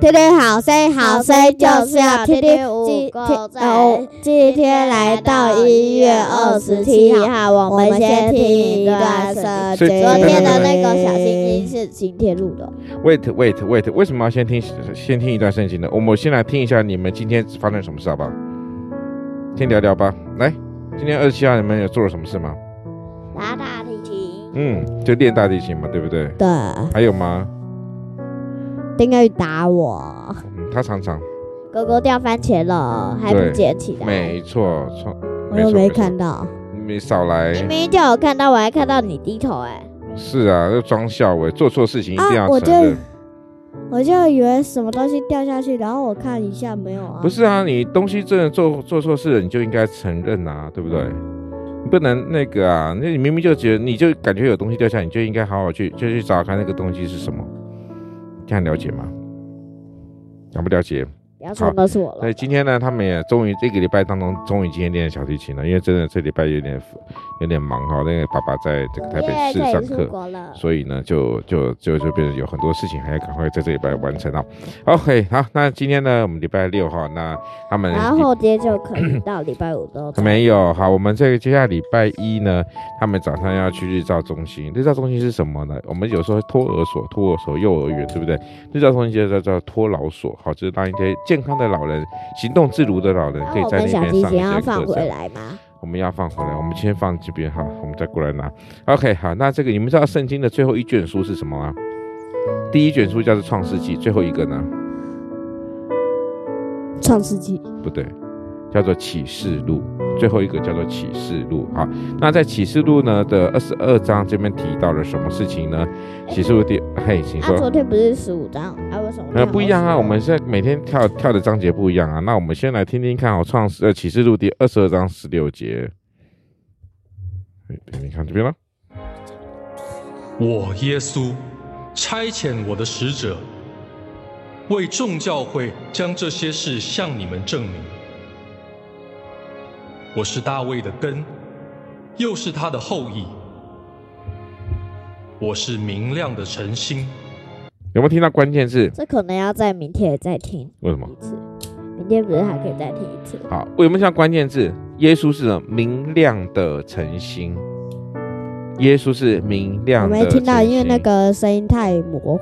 天天好声好声就是要天天五个赞。今天来到一月二十七号，我们先听一段圣经。昨天的那个小星星是今天录的。Wait wait wait，为什么要先听先听一段圣经呢？我们先来听一下你们今天发生什么事好不好？先聊聊吧。来，今天二十七号你们有做了什么事吗？拉大提琴。嗯，就练大提琴嘛，对不对？对。还有吗？丁恩宇打我，嗯，他常常。狗狗掉番茄了，还不捡起来。没错，错。我又没看到。你少来。明明叫我看到，我还看到你低头哎。是啊，就装笑哎，做错事情一定要承认。我就我就以为什么东西掉下去，然后我看一下没有啊。不是啊，你东西真的做做错事了，你就应该承认啊，对不对？你不能那个啊，那你明明就觉得，你就感觉有东西掉下来，你就应该好好去，就去找看那个东西是什么。这样了解吗？了不了解？要说都是我了。所以今天呢，他们也终于这个礼拜当中，终于今天练小提琴了。因为真的这礼拜有点有点忙哈，那个爸爸在这个台北市上课，所以呢，就就就就变成有很多事情还要赶快在这礼拜完成哦。OK，好，那今天呢，我们礼拜六哈，那他们然后接就可以到礼拜五都没有。好，我们这个接下来礼拜一呢，他们早上要去日照中心。日照中心是什么呢？我们有时候托儿所、托儿所、幼儿园，对不对？日照中心就叫叫托老所，好，就是当一些。健康的老人，行动自如的老人，可以在那边上一些课程。我们要放回来吗？我们要放回来，我们先放这边哈，我们再过来拿。OK，好，那这个你们知道圣经的最后一卷书是什么吗？第一卷书叫做创世纪，最后一个呢？创世纪？不对。叫做启示录，最后一个叫做启示录。好，那在启示录呢的二十二章这边提到了什么事情呢？启示录第，嘿，请说。啊，昨天不是十五章，啊，为什么？呃，不一样啊，我们现在每天跳跳的章节不一样啊。那我们先来听听看，哦，创世呃启示录第二十二章十六节。你看这边了。我耶稣差遣我的使者，为众教会将这些事向你们证明。我是大卫的根，又是他的后裔。我是明亮的晨星。有没有听到关键字？这可能要在明天再听。为什么？一次，明天不是还可以再听一次？好，有没有听到关键字？耶稣是明亮的晨星。耶稣是明亮的。我没听到，因为那个声音太模糊。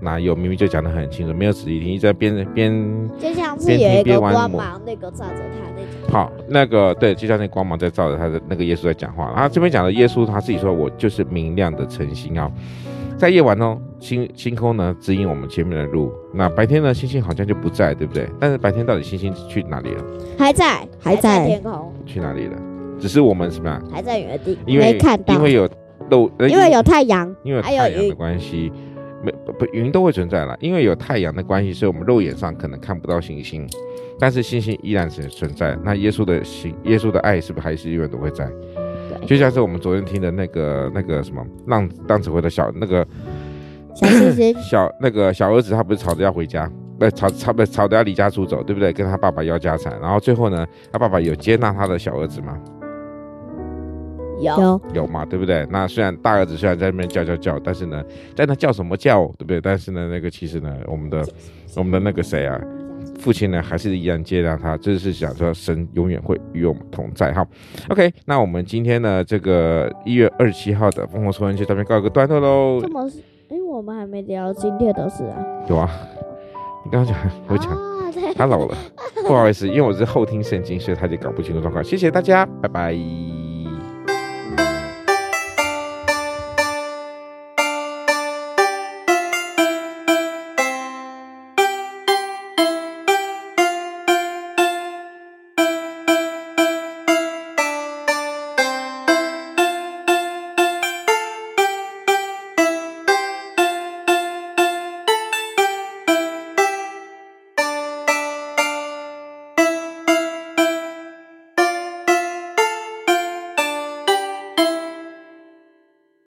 哪有？明明就讲得很清楚，没有仔细听，一直在边边就像是有一个光芒那个照着他那种。好，那个对，就像那光芒在照着他的那个耶稣在讲话。他这边讲的耶稣他自己说：“我就是明亮的晨星啊，在夜晚哦，星星空呢指引我们前面的路。那白天呢，星星好像就不在，对不对？但是白天到底星星去哪里了？还在，还在天空。去哪里了？只是我们什么呀？还在原地，因为没看到，因为有露，因为有太阳，因为有太阳的关系。”没不云都会存在了，因为有太阳的关系，所以我们肉眼上可能看不到星星，但是星星依然是存在。那耶稣的心，耶稣的爱是不是还是永远都会在？就像是我们昨天听的那个那个什么浪浪子回的小那个小星星 小那个小儿子，他不是吵着要回家，不吵吵不吵着要离家出走，对不对？跟他爸爸要家产，然后最后呢，他爸爸有接纳他的小儿子吗？有有嘛，对不对？那虽然大儿子虽然在那边叫叫叫，但是呢，在那叫什么叫，对不对？但是呢，那个其实呢，我们的我们的那个谁啊，父亲呢，还是一样接纳他，就是想说神永远会与我们同在哈。OK，那我们今天呢，这个一月二十七号的丰禾硕恩就这边告一个段落喽。这么是？哎，我们还没聊今天的事啊？有啊，你刚刚讲，我讲，他老了，不好意思，因为我是后听圣经，所以他就搞不清楚状况。谢谢大家，拜拜。